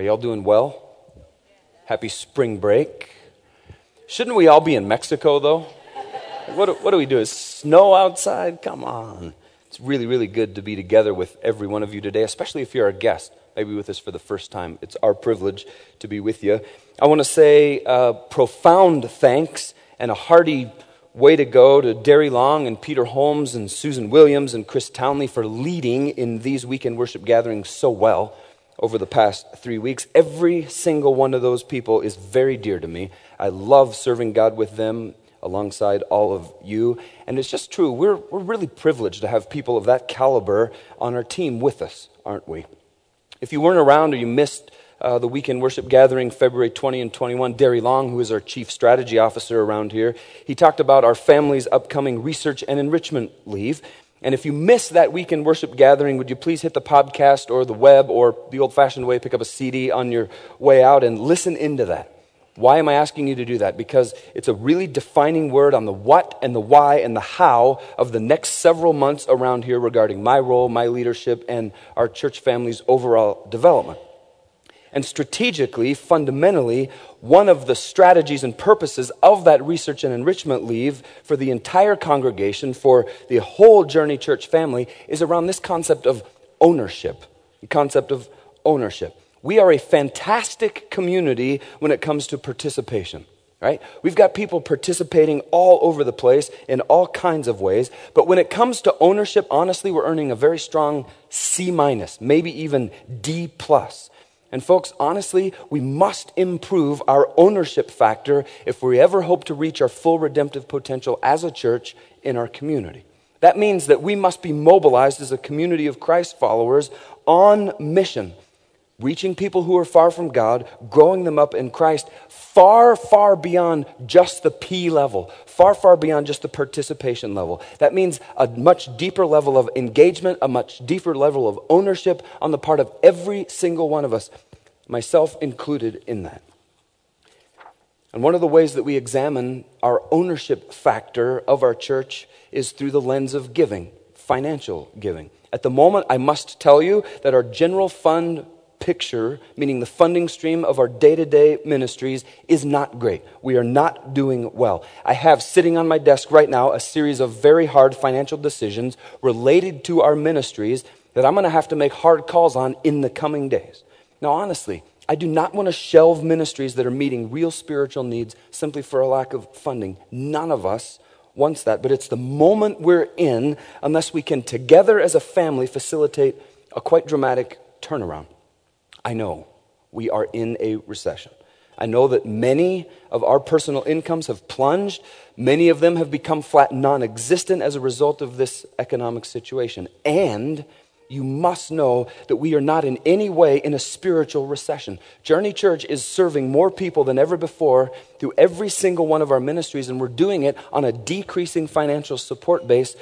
Are y'all doing well? Happy spring break. Shouldn't we all be in Mexico, though? What, what do we do? Is snow outside? Come on. It's really, really good to be together with every one of you today, especially if you're a guest, maybe with us for the first time. It's our privilege to be with you. I want to say uh, profound thanks and a hearty way to go to Derry Long and Peter Holmes and Susan Williams and Chris Townley for leading in these weekend worship gatherings so well over the past three weeks. Every single one of those people is very dear to me. I love serving God with them alongside all of you. And it's just true. We're, we're really privileged to have people of that caliber on our team with us, aren't we? If you weren't around or you missed uh, the weekend worship gathering February 20 and 21, Derry Long, who is our chief strategy officer around here, he talked about our family's upcoming research and enrichment leave. And if you miss that weekend worship gathering, would you please hit the podcast or the web or the old fashioned way, pick up a CD on your way out and listen into that? Why am I asking you to do that? Because it's a really defining word on the what and the why and the how of the next several months around here regarding my role, my leadership, and our church family's overall development. And strategically, fundamentally, one of the strategies and purposes of that research and enrichment leave for the entire congregation, for the whole Journey Church family, is around this concept of ownership. The concept of ownership. We are a fantastic community when it comes to participation, right? We've got people participating all over the place in all kinds of ways. But when it comes to ownership, honestly, we're earning a very strong C minus, maybe even D plus. And folks, honestly, we must improve our ownership factor if we ever hope to reach our full redemptive potential as a church in our community. That means that we must be mobilized as a community of Christ followers on mission reaching people who are far from God, growing them up in Christ, far, far beyond just the P level, far, far beyond just the participation level. That means a much deeper level of engagement, a much deeper level of ownership on the part of every single one of us, myself included in that. And one of the ways that we examine our ownership factor of our church is through the lens of giving, financial giving. At the moment, I must tell you that our general fund picture, meaning the funding stream of our day to day ministries, is not great. We are not doing well. I have sitting on my desk right now a series of very hard financial decisions related to our ministries that I'm going to have to make hard calls on in the coming days. Now, honestly, I do not want to shelve ministries that are meeting real spiritual needs simply for a lack of funding. None of us wants that, but it's the moment we're in unless we can together as a family facilitate a quite dramatic turnaround. I know we are in a recession. I know that many of our personal incomes have plunged. Many of them have become flat non existent as a result of this economic situation. And you must know that we are not in any way in a spiritual recession. Journey Church is serving more people than ever before through every single one of our ministries, and we're doing it on a decreasing financial support base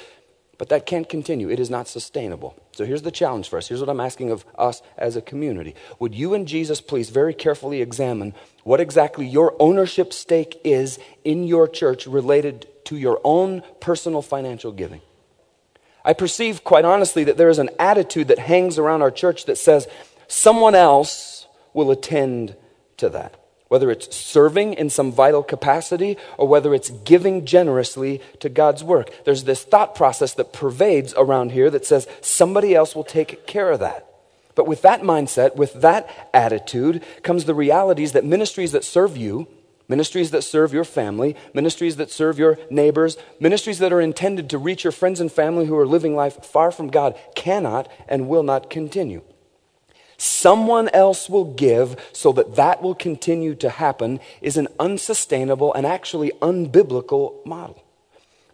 but that can't continue. It is not sustainable. So here's the challenge for us. Here's what I'm asking of us as a community. Would you and Jesus please very carefully examine what exactly your ownership stake is in your church related to your own personal financial giving? I perceive, quite honestly, that there is an attitude that hangs around our church that says someone else will attend to that whether it's serving in some vital capacity or whether it's giving generously to God's work. There's this thought process that pervades around here that says somebody else will take care of that. But with that mindset, with that attitude, comes the realities that ministries that serve you, ministries that serve your family, ministries that serve your neighbors, ministries that are intended to reach your friends and family who are living life far from God cannot and will not continue. Someone else will give so that that will continue to happen is an unsustainable and actually unbiblical model.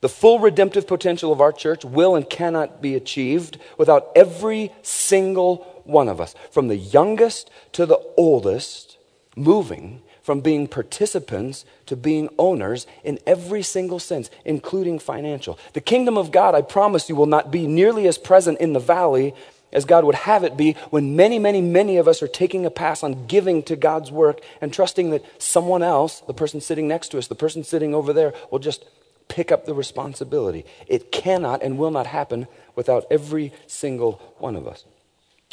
The full redemptive potential of our church will and cannot be achieved without every single one of us, from the youngest to the oldest, moving from being participants to being owners in every single sense, including financial. The kingdom of God, I promise you, will not be nearly as present in the valley as God would have it be when many, many, many of us are taking a pass on giving to God's work and trusting that someone else, the person sitting next to us, the person sitting over there, will just pick up the responsibility. It cannot and will not happen without every single one of us.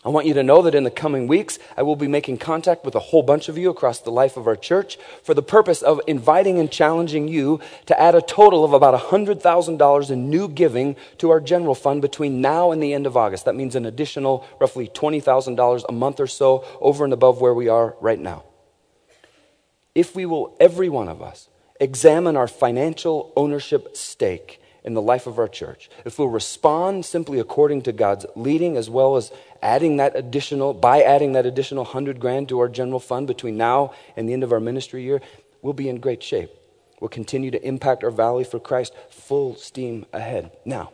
I want you to know that in the coming weeks, I will be making contact with a whole bunch of you across the life of our church for the purpose of inviting and challenging you to add a total of about $100,000 in new giving to our general fund between now and the end of August. That means an additional roughly $20,000 a month or so over and above where we are right now. If we will, every one of us, examine our financial ownership stake in the life of our church, if we'll respond simply according to God's leading, as well as adding that additional, by adding that additional hundred grand to our general fund between now and the end of our ministry year, we'll be in great shape. We'll continue to impact our valley for Christ full steam ahead. Now,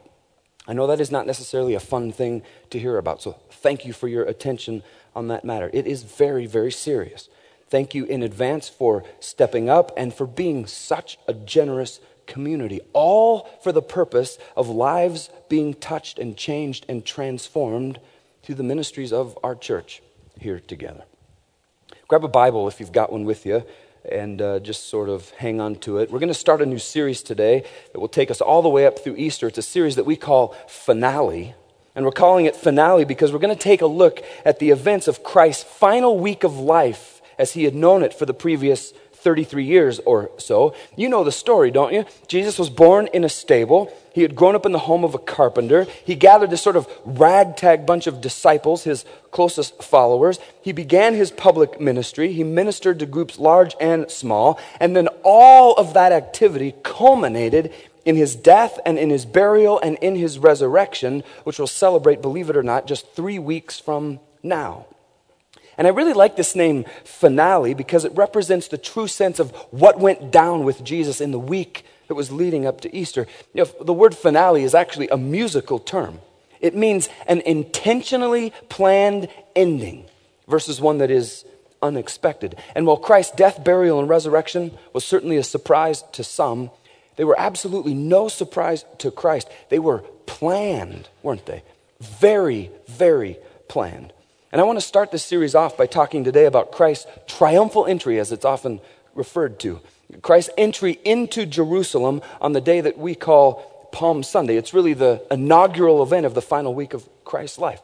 I know that is not necessarily a fun thing to hear about, so thank you for your attention on that matter. It is very, very serious. Thank you in advance for stepping up and for being such a generous community, all for the purpose of lives being touched and changed and transformed through the ministries of our church here together. Grab a Bible if you've got one with you and uh, just sort of hang on to it. We're going to start a new series today that will take us all the way up through Easter. It's a series that we call Finale. And we're calling it Finale because we're going to take a look at the events of Christ's final week of life as he had known it for the previous 33 years or so. You know the story, don't you? Jesus was born in a stable. He had grown up in the home of a carpenter. He gathered this sort of ragtag bunch of disciples, his closest followers. He began his public ministry. He ministered to groups large and small. And then all of that activity culminated in his death and in his burial and in his resurrection, which we'll celebrate, believe it or not, just three weeks from now. And I really like this name, finale, because it represents the true sense of what went down with Jesus in the week that was leading up to Easter. You know, the word finale is actually a musical term, it means an intentionally planned ending versus one that is unexpected. And while Christ's death, burial, and resurrection was certainly a surprise to some, they were absolutely no surprise to Christ. They were planned, weren't they? Very, very planned. And I want to start this series off by talking today about Christ's triumphal entry, as it's often referred to. Christ's entry into Jerusalem on the day that we call Palm Sunday. It's really the inaugural event of the final week of Christ's life.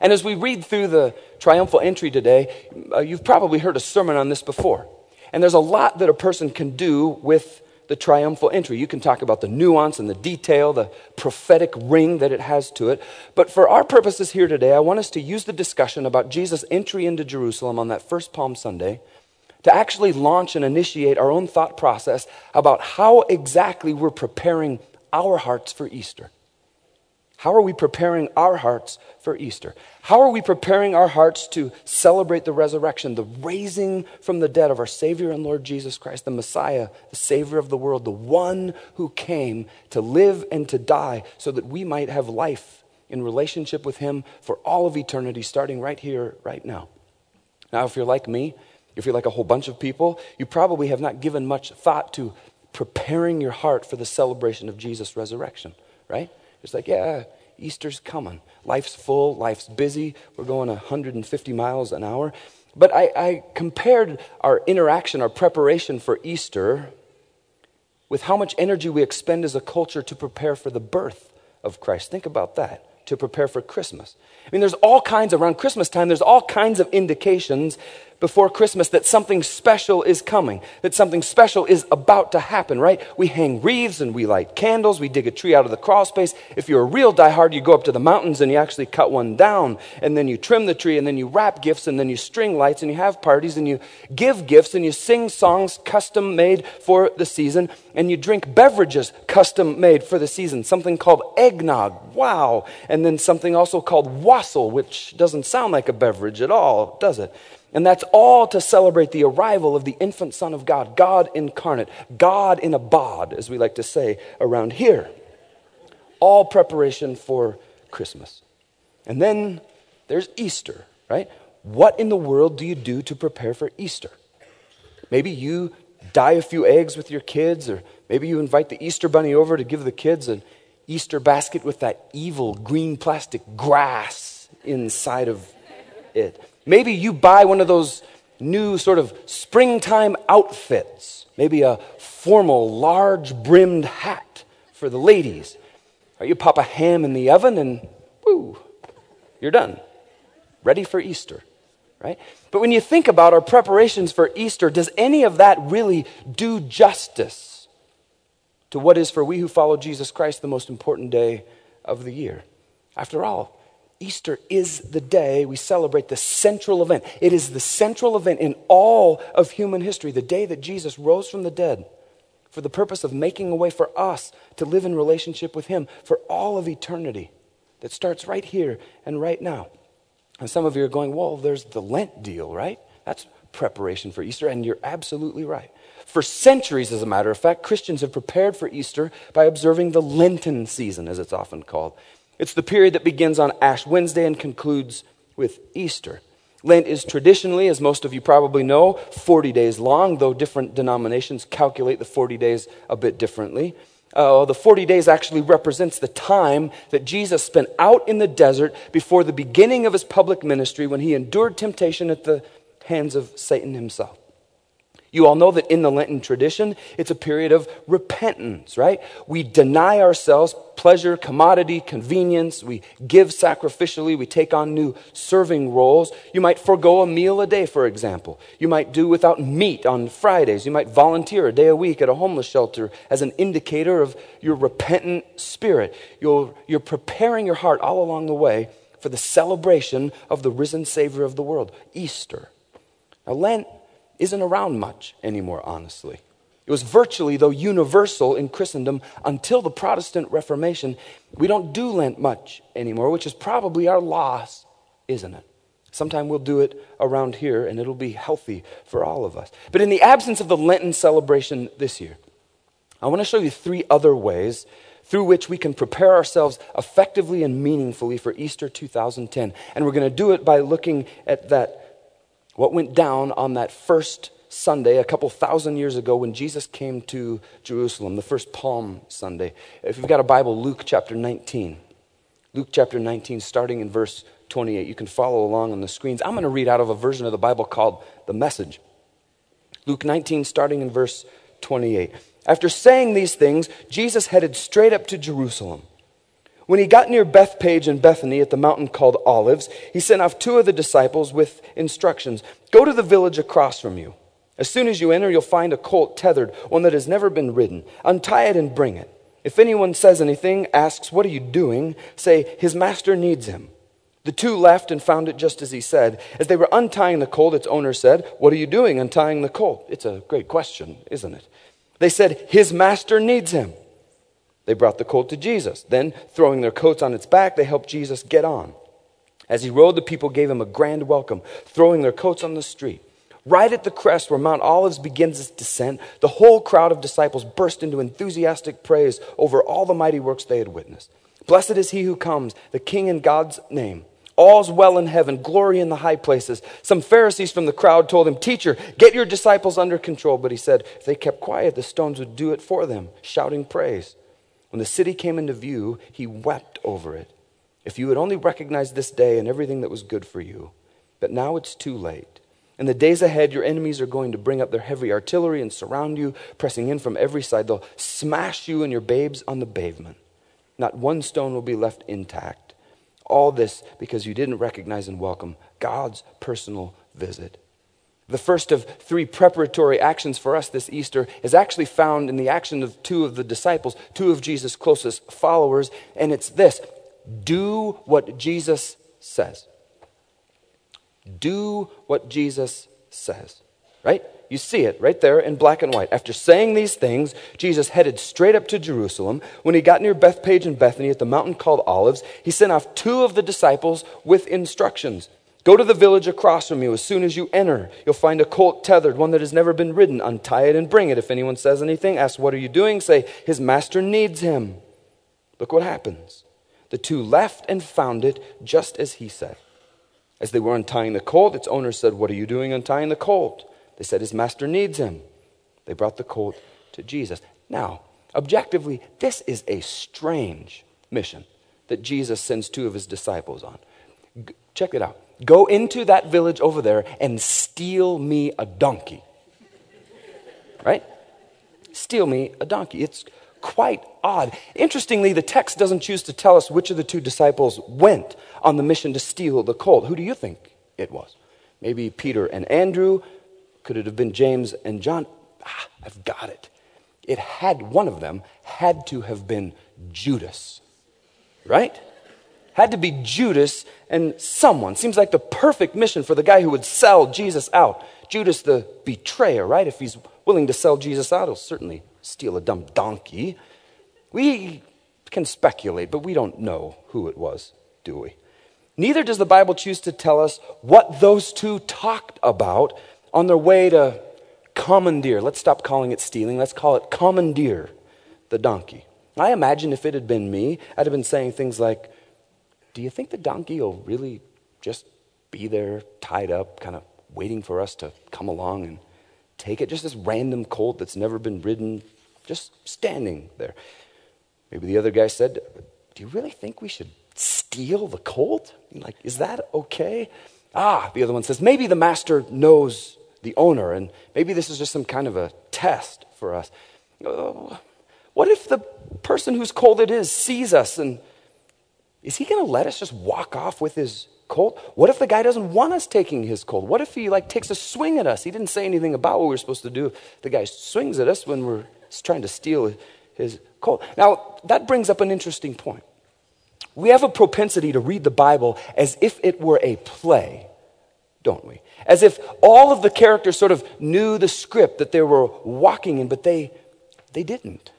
And as we read through the triumphal entry today, uh, you've probably heard a sermon on this before. And there's a lot that a person can do with the triumphal entry. You can talk about the nuance and the detail, the prophetic ring that it has to it. But for our purposes here today, I want us to use the discussion about Jesus' entry into Jerusalem on that first Palm Sunday to actually launch and initiate our own thought process about how exactly we're preparing our hearts for Easter. How are we preparing our hearts for Easter? How are we preparing our hearts to celebrate the resurrection, the raising from the dead of our Savior and Lord Jesus Christ, the Messiah, the Savior of the world, the one who came to live and to die so that we might have life in relationship with Him for all of eternity, starting right here, right now? Now, if you're like me, if you're like a whole bunch of people, you probably have not given much thought to preparing your heart for the celebration of Jesus' resurrection, right? It's like, yeah, Easter's coming. Life's full, life's busy. We're going 150 miles an hour. But I, I compared our interaction, our preparation for Easter, with how much energy we expend as a culture to prepare for the birth of Christ. Think about that to prepare for Christmas. I mean, there's all kinds, around Christmas time, there's all kinds of indications before Christmas that something special is coming, that something special is about to happen, right? We hang wreaths and we light candles, we dig a tree out of the crawl space. If you're a real diehard, you go up to the mountains and you actually cut one down, and then you trim the tree, and then you wrap gifts, and then you string lights, and you have parties, and you give gifts, and you sing songs custom made for the season, and you drink beverages custom made for the season, something called eggnog, wow, and then something also called wassail, which doesn't sound like a beverage at all, does it? And that's all to celebrate the arrival of the infant Son of God, God incarnate, God in a bod, as we like to say around here. All preparation for Christmas. And then there's Easter, right? What in the world do you do to prepare for Easter? Maybe you dye a few eggs with your kids, or maybe you invite the Easter bunny over to give the kids an Easter basket with that evil green plastic grass inside of it. Maybe you buy one of those new sort of springtime outfits, maybe a formal, large brimmed hat for the ladies. Or you pop a ham in the oven and woo, you're done. ready for Easter, right? But when you think about our preparations for Easter, does any of that really do justice to what is for we who follow Jesus Christ the most important day of the year? After all, Easter is the day we celebrate the central event. It is the central event in all of human history, the day that Jesus rose from the dead for the purpose of making a way for us to live in relationship with Him for all of eternity that starts right here and right now. And some of you are going, well, there's the Lent deal, right? That's preparation for Easter, and you're absolutely right. For centuries, as a matter of fact, Christians have prepared for Easter by observing the Lenten season, as it's often called. It's the period that begins on Ash Wednesday and concludes with Easter. Lent is traditionally, as most of you probably know, 40 days long, though different denominations calculate the 40 days a bit differently. Uh, the 40 days actually represents the time that Jesus spent out in the desert before the beginning of his public ministry when he endured temptation at the hands of Satan himself. You all know that in the Lenten tradition, it's a period of repentance, right? We deny ourselves pleasure, commodity, convenience. We give sacrificially. We take on new serving roles. You might forego a meal a day, for example. You might do without meat on Fridays. You might volunteer a day a week at a homeless shelter as an indicator of your repentant spirit. You're, you're preparing your heart all along the way for the celebration of the risen Savior of the world, Easter. Now, Lent isn't around much anymore, honestly. It was virtually, though universal in Christendom until the Protestant Reformation. We don't do Lent much anymore, which is probably our loss, isn't it? Sometime we'll do it around here and it'll be healthy for all of us. But in the absence of the Lenten celebration this year, I want to show you three other ways through which we can prepare ourselves effectively and meaningfully for Easter 2010. And we're going to do it by looking at that what went down on that first Sunday, a couple thousand years ago, when Jesus came to Jerusalem, the first Palm Sunday. If you've got a Bible, Luke chapter 19. Luke chapter 19, starting in verse 28. You can follow along on the screens. I'm going to read out of a version of the Bible called The Message. Luke 19, starting in verse 28. After saying these things, Jesus headed straight up to Jerusalem. When he got near Bethphage and Bethany at the mountain called Olives, he sent off two of the disciples with instructions Go to the village across from you. As soon as you enter, you'll find a colt tethered, one that has never been ridden. Untie it and bring it. If anyone says anything, asks, What are you doing? say, His master needs him. The two left and found it just as he said. As they were untying the colt, its owner said, What are you doing untying the colt? It's a great question, isn't it? They said, His master needs him. They brought the colt to Jesus. Then, throwing their coats on its back, they helped Jesus get on. As he rode, the people gave him a grand welcome, throwing their coats on the street. Right at the crest where Mount Olives begins its descent, the whole crowd of disciples burst into enthusiastic praise over all the mighty works they had witnessed. Blessed is he who comes, the King in God's name. All's well in heaven, glory in the high places. Some Pharisees from the crowd told him, Teacher, get your disciples under control. But he said, If they kept quiet, the stones would do it for them, shouting praise. When the city came into view, he wept over it. If you had only recognized this day and everything that was good for you. But now it's too late. In the days ahead, your enemies are going to bring up their heavy artillery and surround you, pressing in from every side. They'll smash you and your babes on the pavement. Not one stone will be left intact. All this because you didn't recognize and welcome God's personal visit. The first of three preparatory actions for us this Easter is actually found in the action of two of the disciples, two of Jesus' closest followers, and it's this do what Jesus says. Do what Jesus says. Right? You see it right there in black and white. After saying these things, Jesus headed straight up to Jerusalem. When he got near Bethphage and Bethany at the mountain called Olives, he sent off two of the disciples with instructions. Go to the village across from you. As soon as you enter, you'll find a colt tethered, one that has never been ridden. Untie it and bring it. If anyone says anything, ask, What are you doing? Say, His master needs him. Look what happens. The two left and found it just as he said. As they were untying the colt, its owner said, What are you doing untying the colt? They said, His master needs him. They brought the colt to Jesus. Now, objectively, this is a strange mission that Jesus sends two of his disciples on. Check it out. Go into that village over there and steal me a donkey. Right? Steal me a donkey. It's quite odd. Interestingly, the text doesn't choose to tell us which of the two disciples went on the mission to steal the colt. Who do you think it was? Maybe Peter and Andrew? Could it have been James and John? Ah, I've got it. It had, one of them had to have been Judas, right? Had to be Judas and someone. Seems like the perfect mission for the guy who would sell Jesus out. Judas, the betrayer, right? If he's willing to sell Jesus out, he'll certainly steal a dumb donkey. We can speculate, but we don't know who it was, do we? Neither does the Bible choose to tell us what those two talked about on their way to commandeer. Let's stop calling it stealing. Let's call it commandeer the donkey. I imagine if it had been me, I'd have been saying things like, Do you think the donkey will really just be there, tied up, kind of waiting for us to come along and take it? Just this random colt that's never been ridden, just standing there. Maybe the other guy said, Do you really think we should steal the colt? Like, is that okay? Ah, the other one says, Maybe the master knows the owner, and maybe this is just some kind of a test for us. Uh, what if the person whose colt it is sees us and is he going to let us just walk off with his colt? What if the guy doesn't want us taking his colt? What if he like takes a swing at us? He didn't say anything about what we were supposed to do. The guy swings at us when we're trying to steal his colt. Now, that brings up an interesting point. We have a propensity to read the Bible as if it were a play, don't we? As if all of the characters sort of knew the script that they were walking in, but they, they didn't.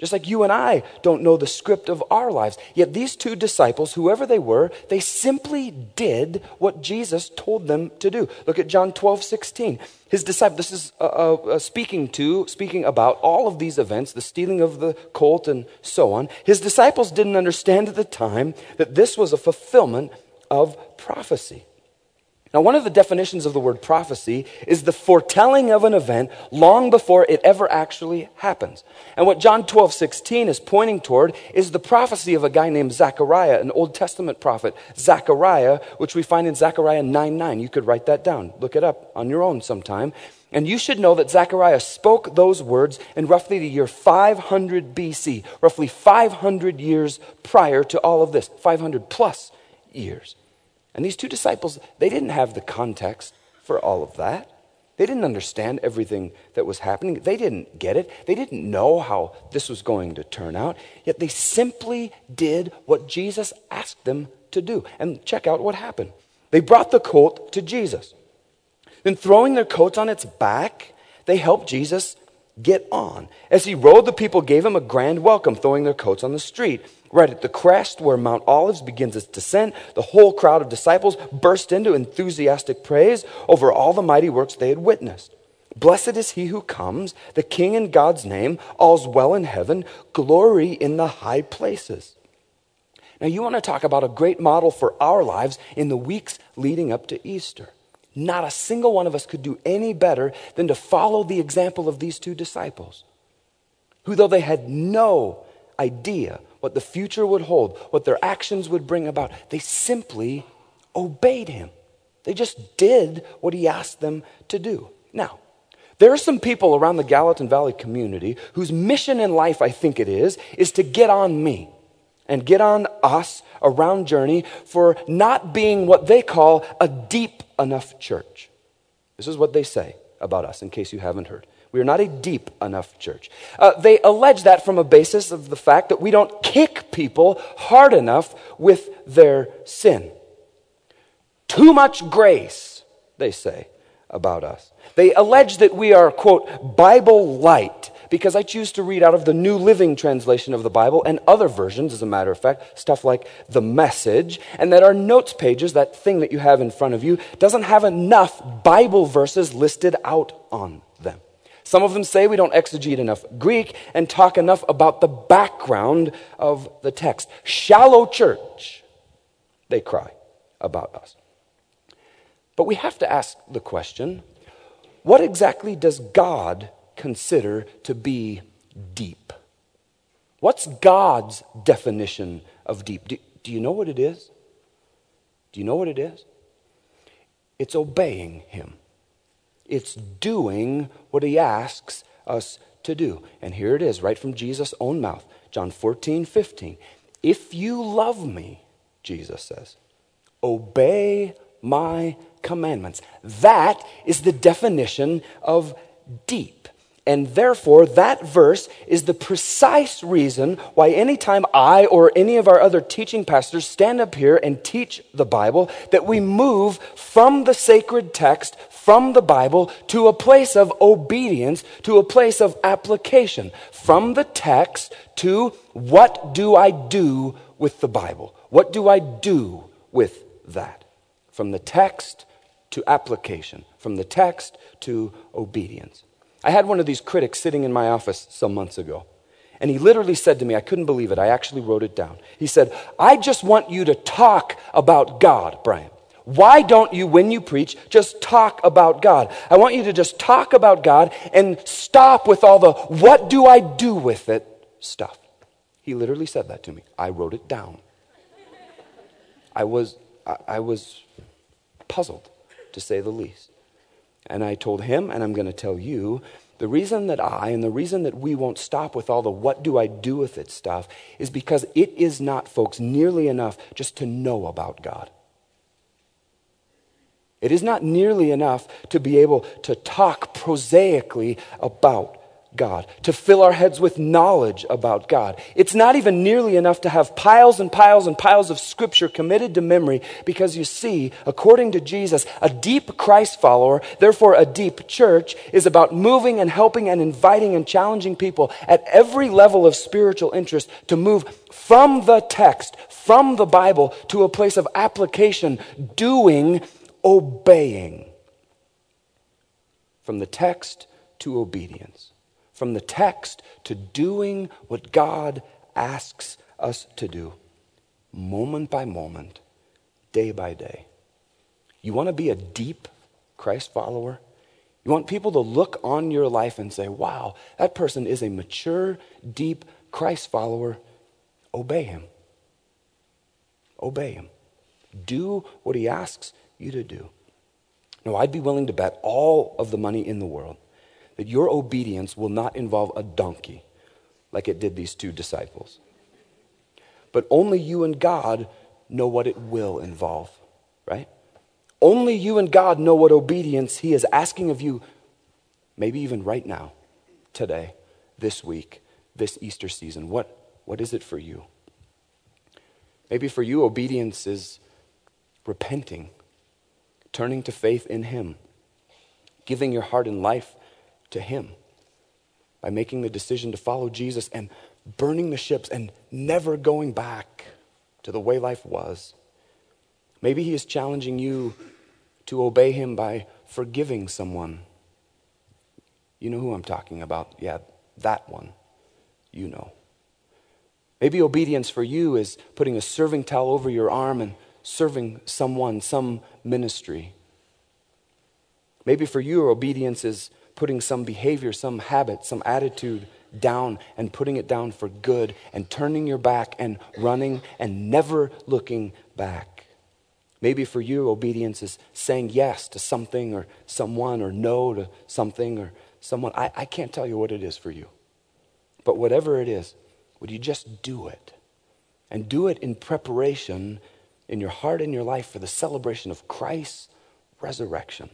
Just like you and I don't know the script of our lives. Yet these two disciples, whoever they were, they simply did what Jesus told them to do. Look at John 12, 16. His disciples, this is uh, uh, uh, speaking to, speaking about all of these events, the stealing of the colt and so on. His disciples didn't understand at the time that this was a fulfillment of prophecy. Now, one of the definitions of the word prophecy is the foretelling of an event long before it ever actually happens. And what John 12, 16 is pointing toward is the prophecy of a guy named Zechariah, an Old Testament prophet, Zechariah, which we find in Zechariah 9 9. You could write that down, look it up on your own sometime. And you should know that Zechariah spoke those words in roughly the year 500 BC, roughly 500 years prior to all of this, 500 plus years. And these two disciples, they didn't have the context for all of that. They didn't understand everything that was happening. They didn't get it. They didn't know how this was going to turn out. Yet they simply did what Jesus asked them to do. And check out what happened. They brought the colt to Jesus. Then, throwing their coats on its back, they helped Jesus get on. As he rode, the people gave him a grand welcome, throwing their coats on the street. Right at the crest where Mount Olives begins its descent, the whole crowd of disciples burst into enthusiastic praise over all the mighty works they had witnessed. Blessed is he who comes, the King in God's name, all's well in heaven, glory in the high places. Now, you want to talk about a great model for our lives in the weeks leading up to Easter. Not a single one of us could do any better than to follow the example of these two disciples, who, though they had no idea what the future would hold, what their actions would bring about. They simply obeyed him. They just did what he asked them to do. Now, there are some people around the Gallatin Valley community whose mission in life, I think it is, is to get on me and get on us around Journey for not being what they call a deep enough church. This is what they say about us, in case you haven't heard. We are not a deep enough church. Uh, they allege that from a basis of the fact that we don't kick people hard enough with their sin. Too much grace, they say about us. They allege that we are, quote, Bible light, because I choose to read out of the New Living Translation of the Bible and other versions, as a matter of fact, stuff like the message, and that our notes pages, that thing that you have in front of you, doesn't have enough Bible verses listed out on them. Some of them say we don't exegete enough Greek and talk enough about the background of the text. Shallow church, they cry about us. But we have to ask the question what exactly does God consider to be deep? What's God's definition of deep? Do, do, you know what it is? Do you know what it is? It's obeying Him. It's doing what he asks us to do. And here it is, right from Jesus' own mouth John 14, 15. If you love me, Jesus says, obey my commandments. That is the definition of deep. And therefore, that verse is the precise reason why anytime I or any of our other teaching pastors stand up here and teach the Bible, that we move from the sacred text, from the Bible, to a place of obedience, to a place of application. From the text to what do I do with the Bible? What do I do with that? From the text to application, from the text to obedience. I had one of these critics sitting in my office some months ago. And he literally said to me, I couldn't believe it. I actually wrote it down. He said, I just want you to talk about God, Brian. Why don't you, when you preach, just talk about God? I want you to just talk about God and stop with all the what do I do with it stuff. He literally said that to me. I wrote it down. I was, I, I was puzzled, to say the least. And I told him, and I'm going to tell you, the reason that I and the reason that we won't stop with all the what do I do with it stuff is because it is not, folks, nearly enough just to know about God. It is not nearly enough to be able to talk prosaically about God, to fill our heads with knowledge about God. It's not even nearly enough to have piles and piles and piles of scripture committed to memory because you see, according to Jesus, a deep Christ follower, therefore a deep church, is about moving and helping and inviting and challenging people at every level of spiritual interest to move from the text, from the Bible, to a place of application, doing, obeying. From the text to obedience from the text to doing what God asks us to do, moment by moment, day by day. You want to be a deep Christ follower? You want people to look on your life and say, wow, that person is a mature, deep Christ follower. Obey him. Obey him. Do what he asks you to do. Now, I'd be willing to bet all of the money in the world that your obedience will not involve a donkey like it did these two disciples. But only you and God know what it will involve, right? Only you and God know what obedience He is asking of you, maybe even right now, today, this week, this Easter season. What, what is it for you? Maybe for you, obedience is repenting, turning to faith in Him, giving your heart and life to Him by making the decision to follow Jesus and burning the ships and never going back to the way life was. Maybe He is challenging you to obey Him by forgiving someone. You know who I'm talking about. Yeah, that one. You know. Maybe obedience for you is putting a serving towel over your arm and serving someone, some ministry. Maybe for you, obedience is putting some behavior, some habit, some attitude down and putting it down for good and turning your back and running and never looking back. Maybe for you, obedience is saying yes to something or someone or no to something or someone. I, I can't tell you what it is for you. But whatever it is, would you just do it? And do it in preparation in your heart and your life for the celebration of Christ's resurrection.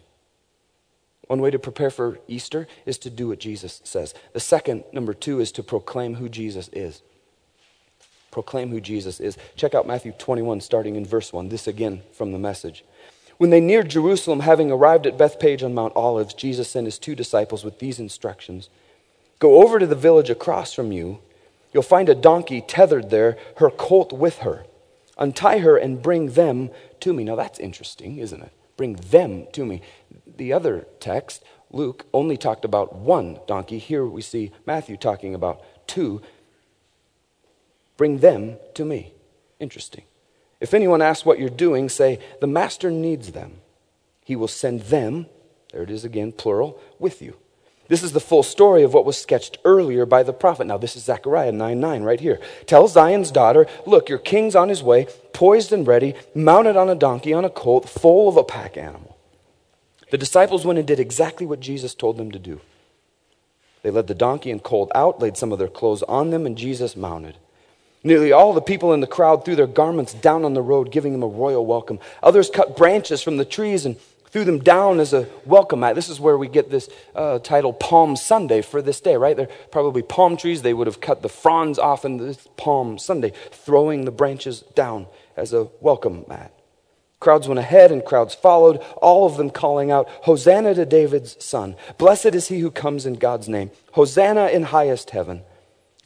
One way to prepare for Easter is to do what Jesus says. The second, number two, is to proclaim who Jesus is. Proclaim who Jesus is. Check out Matthew 21, starting in verse 1. This again from the message. When they neared Jerusalem, having arrived at Bethphage on Mount Olives, Jesus sent his two disciples with these instructions Go over to the village across from you. You'll find a donkey tethered there, her colt with her. Untie her and bring them to me. Now that's interesting, isn't it? Bring them to me the other text, Luke, only talked about one donkey. Here we see Matthew talking about two. Bring them to me. Interesting. If anyone asks what you're doing, say, The master needs them. He will send them, there it is again, plural, with you. This is the full story of what was sketched earlier by the prophet. Now, this is Zechariah 9 9 right here. Tell Zion's daughter, Look, your king's on his way, poised and ready, mounted on a donkey, on a colt, full of a pack animal. The disciples went and did exactly what Jesus told them to do. They led the donkey and colt out, laid some of their clothes on them, and Jesus mounted. Nearly all the people in the crowd threw their garments down on the road, giving him a royal welcome. Others cut branches from the trees and threw them down as a welcome mat. This is where we get this uh, title Palm Sunday for this day, right? They're probably palm trees. They would have cut the fronds off in this Palm Sunday, throwing the branches down as a welcome mat. Crowds went ahead and crowds followed, all of them calling out, Hosanna to David's son. Blessed is he who comes in God's name. Hosanna in highest heaven.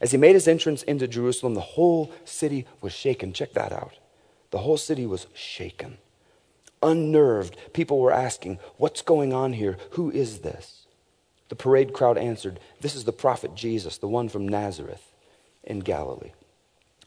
As he made his entrance into Jerusalem, the whole city was shaken. Check that out. The whole city was shaken. Unnerved, people were asking, What's going on here? Who is this? The parade crowd answered, This is the prophet Jesus, the one from Nazareth in Galilee.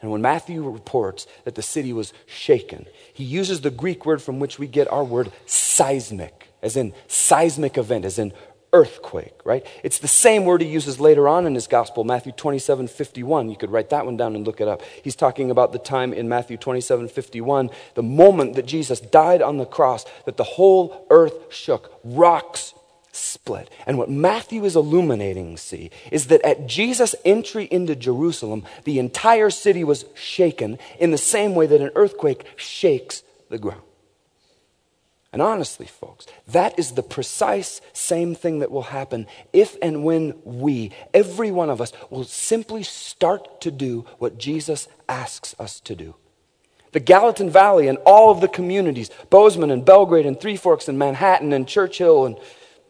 And when Matthew reports that the city was shaken, he uses the Greek word from which we get our word seismic, as in seismic event, as in earthquake, right? It's the same word he uses later on in his gospel, Matthew 27 51. You could write that one down and look it up. He's talking about the time in Matthew 27 51, the moment that Jesus died on the cross, that the whole earth shook, rocks split. And what Matthew is illuminating, see, is that at Jesus' entry into Jerusalem, the entire city was shaken in the same way that an earthquake shakes the ground. And honestly, folks, that is the precise same thing that will happen if and when we, every one of us, will simply start to do what Jesus asks us to do. The Gallatin Valley and all of the communities, Bozeman and Belgrade and Three Forks and Manhattan and Churchill and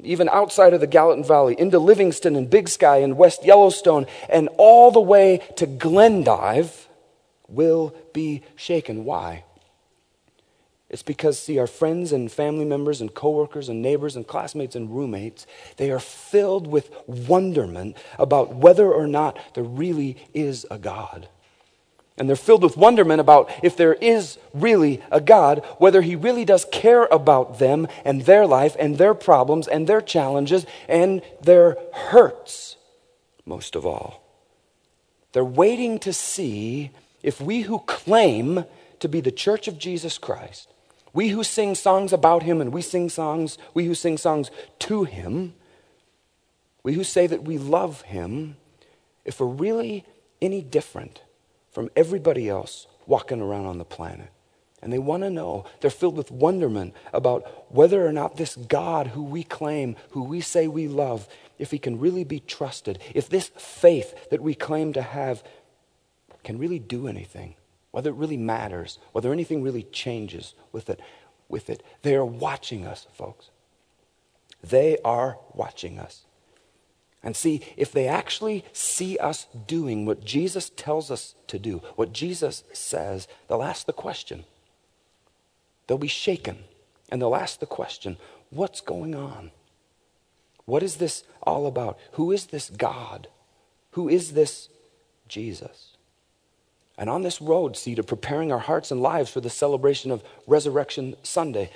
even outside of the Gallatin Valley, into Livingston and Big Sky and West Yellowstone, and all the way to Glendive will be shaken. Why? It's because, see, our friends and family members and coworkers and neighbors and classmates and roommates, they are filled with wonderment about whether or not there really is a God. And they're filled with wonderment about if there is really a God, whether He really does care about them and their life and their problems and their challenges and their hurts, most of all. They're waiting to see if we who claim to be the church of Jesus Christ, we who sing songs about Him and we sing songs, we who sing songs to Him, we who say that we love Him, if we're really any different from everybody else walking around on the planet. And they want to know, they're filled with wonderment about whether or not this God who we claim, who we say we love, if he can really be trusted, if this faith that we claim to have can really do anything, whether it really matters, whether anything really changes with it. With it. They are watching us, folks. They are watching us. And see, if they actually see us doing what Jesus tells us to do, what Jesus says, they'll ask the question. They'll be shaken and they'll ask the question what's going on? What is this all about? Who is this God? Who is this Jesus? And on this road, see, to preparing our hearts and lives for the celebration of Resurrection Sunday,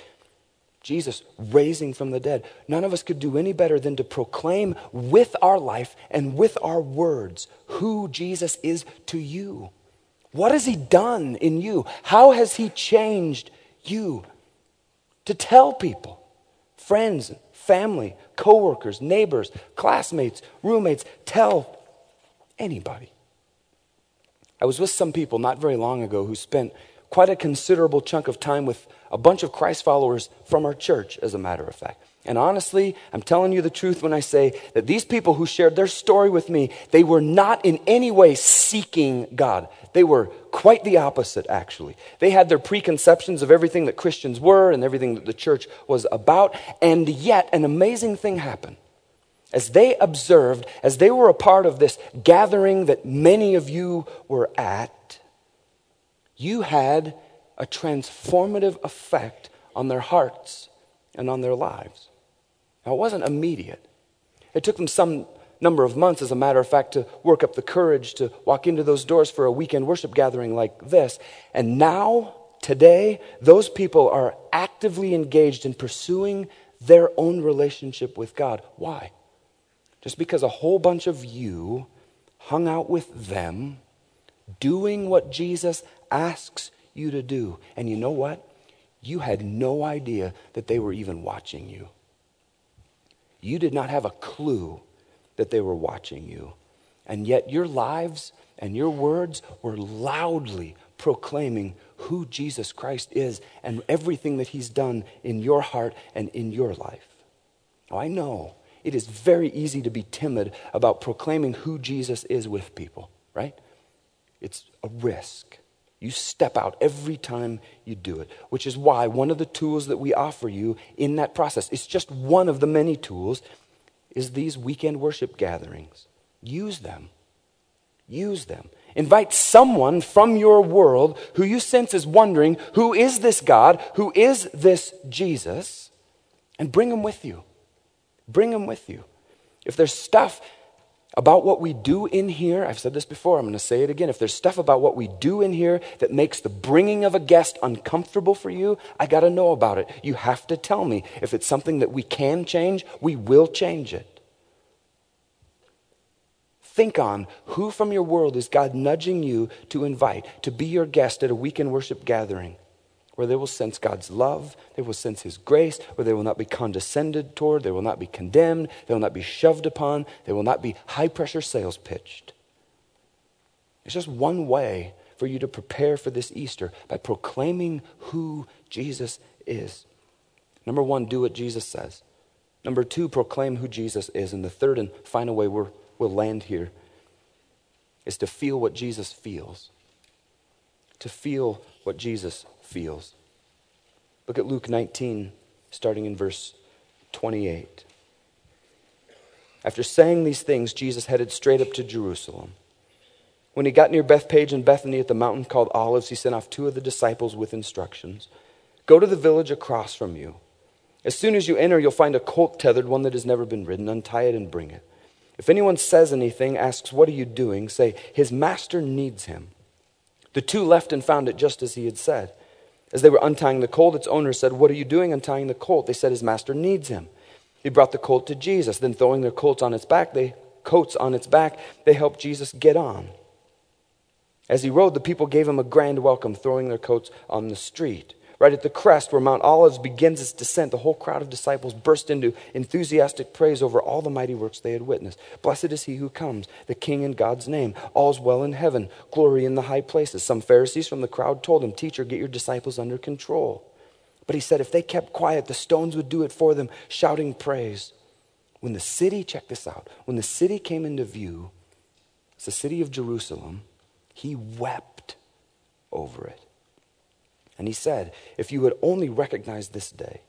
Jesus raising from the dead. None of us could do any better than to proclaim with our life and with our words who Jesus is to you. What has he done in you? How has he changed you? To tell people, friends, family, coworkers, neighbors, classmates, roommates, tell anybody. I was with some people not very long ago who spent quite a considerable chunk of time with a bunch of Christ followers from our church, as a matter of fact. And honestly, I'm telling you the truth when I say that these people who shared their story with me, they were not in any way seeking God. They were quite the opposite, actually. They had their preconceptions of everything that Christians were and everything that the church was about. And yet, an amazing thing happened. As they observed, as they were a part of this gathering that many of you were at, you had a transformative effect on their hearts and on their lives. Now, it wasn't immediate. It took them some number of months, as a matter of fact, to work up the courage to walk into those doors for a weekend worship gathering like this. And now, today, those people are actively engaged in pursuing their own relationship with God. Why? Just because a whole bunch of you hung out with them, doing what Jesus asks you to do. And you know what? You had no idea that they were even watching you. You did not have a clue that they were watching you. And yet your lives and your words were loudly proclaiming who Jesus Christ is and everything that he's done in your heart and in your life. Oh, I know it is very easy to be timid about proclaiming who Jesus is with people, right? It's a risk. You step out every time you do it, which is why one of the tools that we offer you in that process, it's just one of the many tools, is these weekend worship gatherings. Use them. Use them. Invite someone from your world who you sense is wondering, who is this God? Who is this Jesus? And bring them with you. Bring them with you. If there's stuff about what we do in here, I've said this before, I'm going to say it again. If there's stuff about what we do in here that makes the bringing of a guest uncomfortable for you, I got to know about it. You have to tell me. If it's something that we can change, we will change it. Think on who from your world is God nudging you to invite to be your guest at a weekend worship gathering where they will sense God's love, they will sense His grace, where they will not be condescended toward, they will not be condemned, they will not be shoved upon, they will not be high pressure sales pitched. It's just one way for you to prepare for this Easter by proclaiming who Jesus is. Number one, do what Jesus says. Number two, proclaim who Jesus is. And the third and final way we will land here is to feel what Jesus feels. To feel what Jesus feels. Look at Luke 19, starting in verse 28. After saying these things, Jesus headed straight up to Jerusalem. When he got near Bethphage and Bethany at the mountain called Olives, he sent off two of the disciples with instructions Go to the village across from you. As soon as you enter, you'll find a colt tethered, one that has never been ridden. Untie it and bring it. If anyone says anything, asks, What are you doing? say, His master needs him. The two left and found it just as he had said. As they were untying the colt, its owner said, What are you doing untying the colt? They said, His master needs him. He brought the colt to Jesus. Then, throwing their coats on its back, they coats on its back, they helped Jesus get on. As he rode, the people gave him a grand welcome, throwing their coats on the street. Right at the crest where Mount Olives begins its descent, the whole crowd of disciples burst into enthusiastic praise over all the mighty works they had witnessed. Blessed is he who comes, the King in God's name. All's well in heaven, glory in the high places. Some Pharisees from the crowd told him, Teacher, get your disciples under control. But he said if they kept quiet, the stones would do it for them, shouting praise. When the city, check this out, when the city came into view, it's the city of Jerusalem, he wept over it. And he said, If you would only recognize this day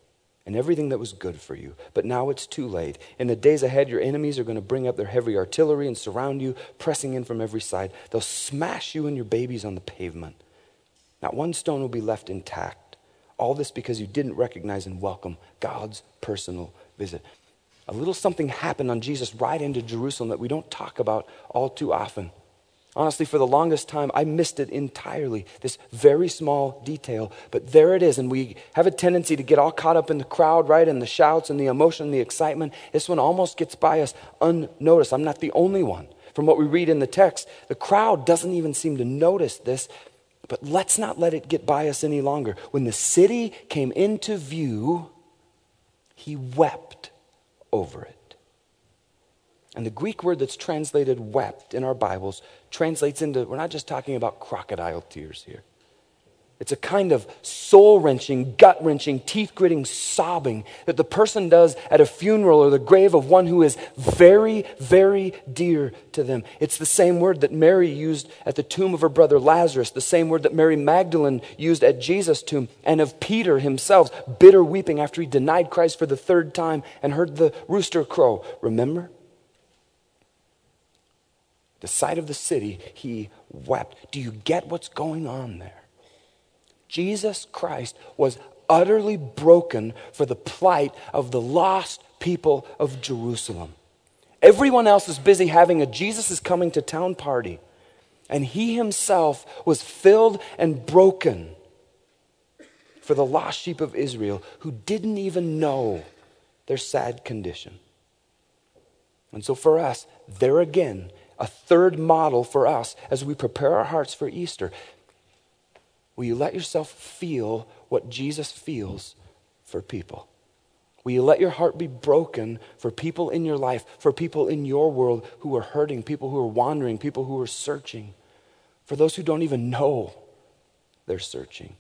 and everything that was good for you, but now it's too late. In the days ahead, your enemies are going to bring up their heavy artillery and surround you, pressing in from every side. They'll smash you and your babies on the pavement. Not one stone will be left intact. All this because you didn't recognize and welcome God's personal visit. A little something happened on Jesus' ride into Jerusalem that we don't talk about all too often. Honestly, for the longest time, I missed it entirely, this very small detail. But there it is. And we have a tendency to get all caught up in the crowd, right? And the shouts and the emotion and the excitement. This one almost gets by us unnoticed. I'm not the only one. From what we read in the text, the crowd doesn't even seem to notice this. But let's not let it get by us any longer. When the city came into view, he wept over it. And the Greek word that's translated wept in our Bibles translates into, we're not just talking about crocodile tears here. It's a kind of soul wrenching, gut wrenching, teeth gritting sobbing that the person does at a funeral or the grave of one who is very, very dear to them. It's the same word that Mary used at the tomb of her brother Lazarus, the same word that Mary Magdalene used at Jesus' tomb, and of Peter himself, bitter weeping after he denied Christ for the third time and heard the rooster crow. Remember? The sight of the city, he wept. Do you get what's going on there? Jesus Christ was utterly broken for the plight of the lost people of Jerusalem. Everyone else is busy having a Jesus is coming to town party, and he himself was filled and broken for the lost sheep of Israel who didn't even know their sad condition. And so for us, there again a third model for us as we prepare our hearts for Easter. Will you let yourself feel what Jesus feels for people? Will you let your heart be broken for people in your life, for people in your world who are hurting, people who are wandering, people who are searching, for those who don't even know they're searching?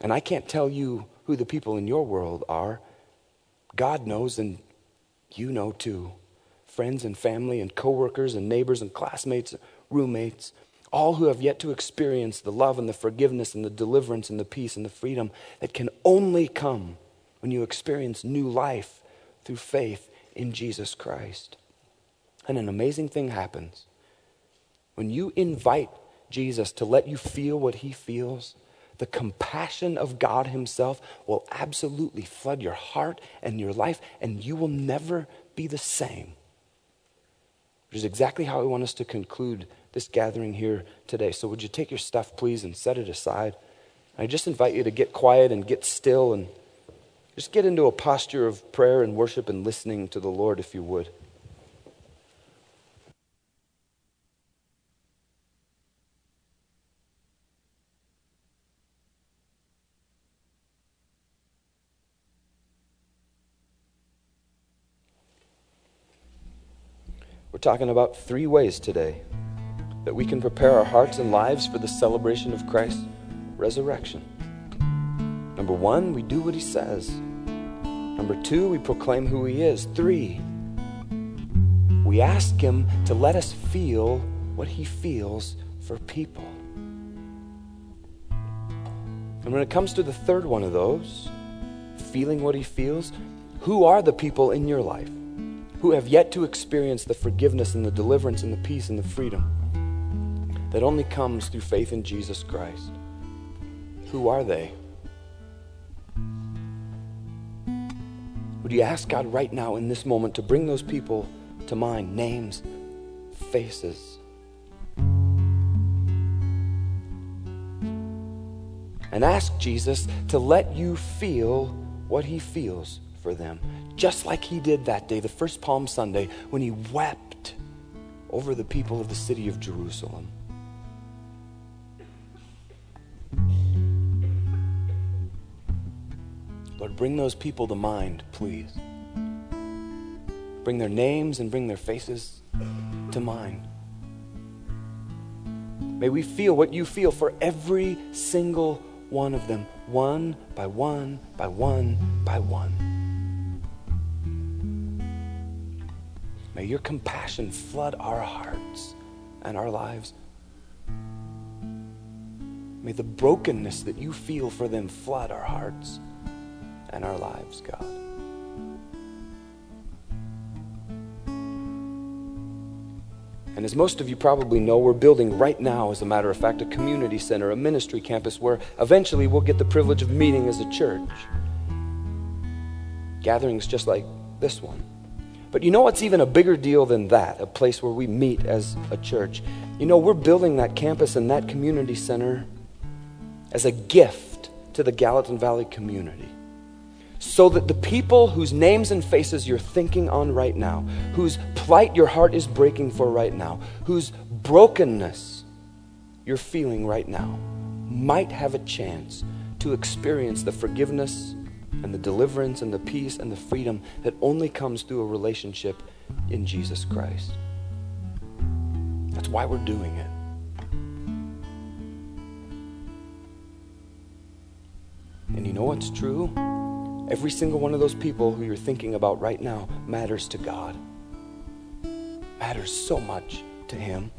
And I can't tell you who the people in your world are. God knows, and you know too. Friends and family and coworkers and neighbors and classmates, roommates, all who have yet to experience the love and the forgiveness and the deliverance and the peace and the freedom that can only come when you experience new life through faith in Jesus Christ. And an amazing thing happens. When you invite Jesus to let you feel what he feels, the compassion of God Himself will absolutely flood your heart and your life, and you will never be the same. Which is exactly how I want us to conclude this gathering here today. So, would you take your stuff, please, and set it aside? I just invite you to get quiet and get still and just get into a posture of prayer and worship and listening to the Lord if you would. We're talking about three ways today that we can prepare our hearts and lives for the celebration of Christ's resurrection. Number one, we do what he says. Number two, we proclaim who He is. Three, we ask Him to let us feel what He feels for people. And when it comes to the third one of those, feeling what He feels, who are the people in your life who have yet to experience the forgiveness and the deliverance and the peace and the freedom that only comes through faith in Jesus Christ? Who are they? Would you ask God right now in this moment to bring those people to mind? Names, faces. And ask Jesus to let you feel what he feels for them, just like he did that day, the first Palm Sunday, when he wept over the people of the city of Jerusalem. Lord, bring those people to mind, please. Bring their names and bring their faces to mind. May we feel what you feel for every single one of them, one by one, by one, by one. May your compassion flood our hearts and our lives. May the brokenness that you feel for them flood our hearts and our lives, God. And as most of you probably know, we're building right now, as a matter of fact, a community center, a ministry campus where eventually we'll get the privilege of meeting as a church. Gatherings just like this one. But you know what's even a bigger deal than that? A place where we meet as a church. You know, we're building that campus and that community center as a gift to the Gallatin Valley community so that the people whose names and faces you're thinking on right now, whose plight your heart is breaking for right now, whose brokenness you're feeling right now, might have a chance to experience the forgiveness and the deliverance and the peace and the freedom that only comes through a relationship in Jesus Christ. That's why we're doing it. And you know what's true? Every single one of those people who you're thinking about right now matters to God, matters so much to Him.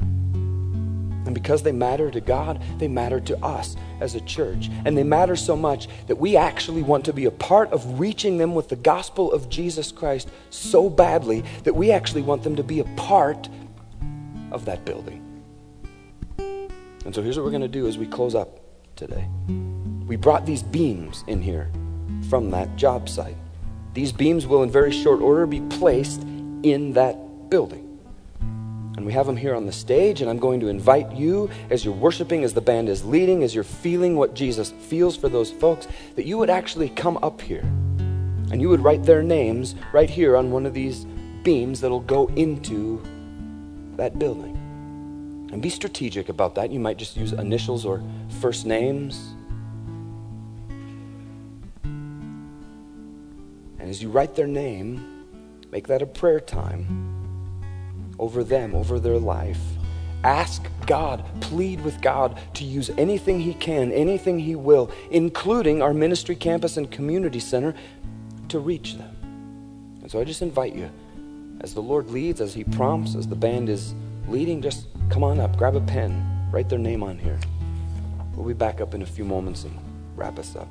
And because they matter to God, they matter to us as a church. And they matter so much that we actually want to be a part of reaching them with the gospel of Jesus Christ so badly that we actually want them to be a part of that building. And so here's what we're going to do as we close up today. We brought these beams in here from that job site. These beams will, in very short order, be placed in that building. And we have them here on the stage, and I'm going to invite you, as you're worshiping, as the band is leading, as you're feeling what Jesus feels for those folks, that you would actually come up here and you would write their names right here on one of these beams that'll go into that building. And be strategic about that. You might just use initials or first names And as you write their name, make that a prayer time over them, over their life. Ask God, plead with God to use anything He can, anything He will, including our ministry campus and community center, to reach them. And so I just invite you, as the Lord leads, as He prompts, as the band is leading, just come on up, grab a pen, write their name on here. We'll be back up in a few moments and wrap us up.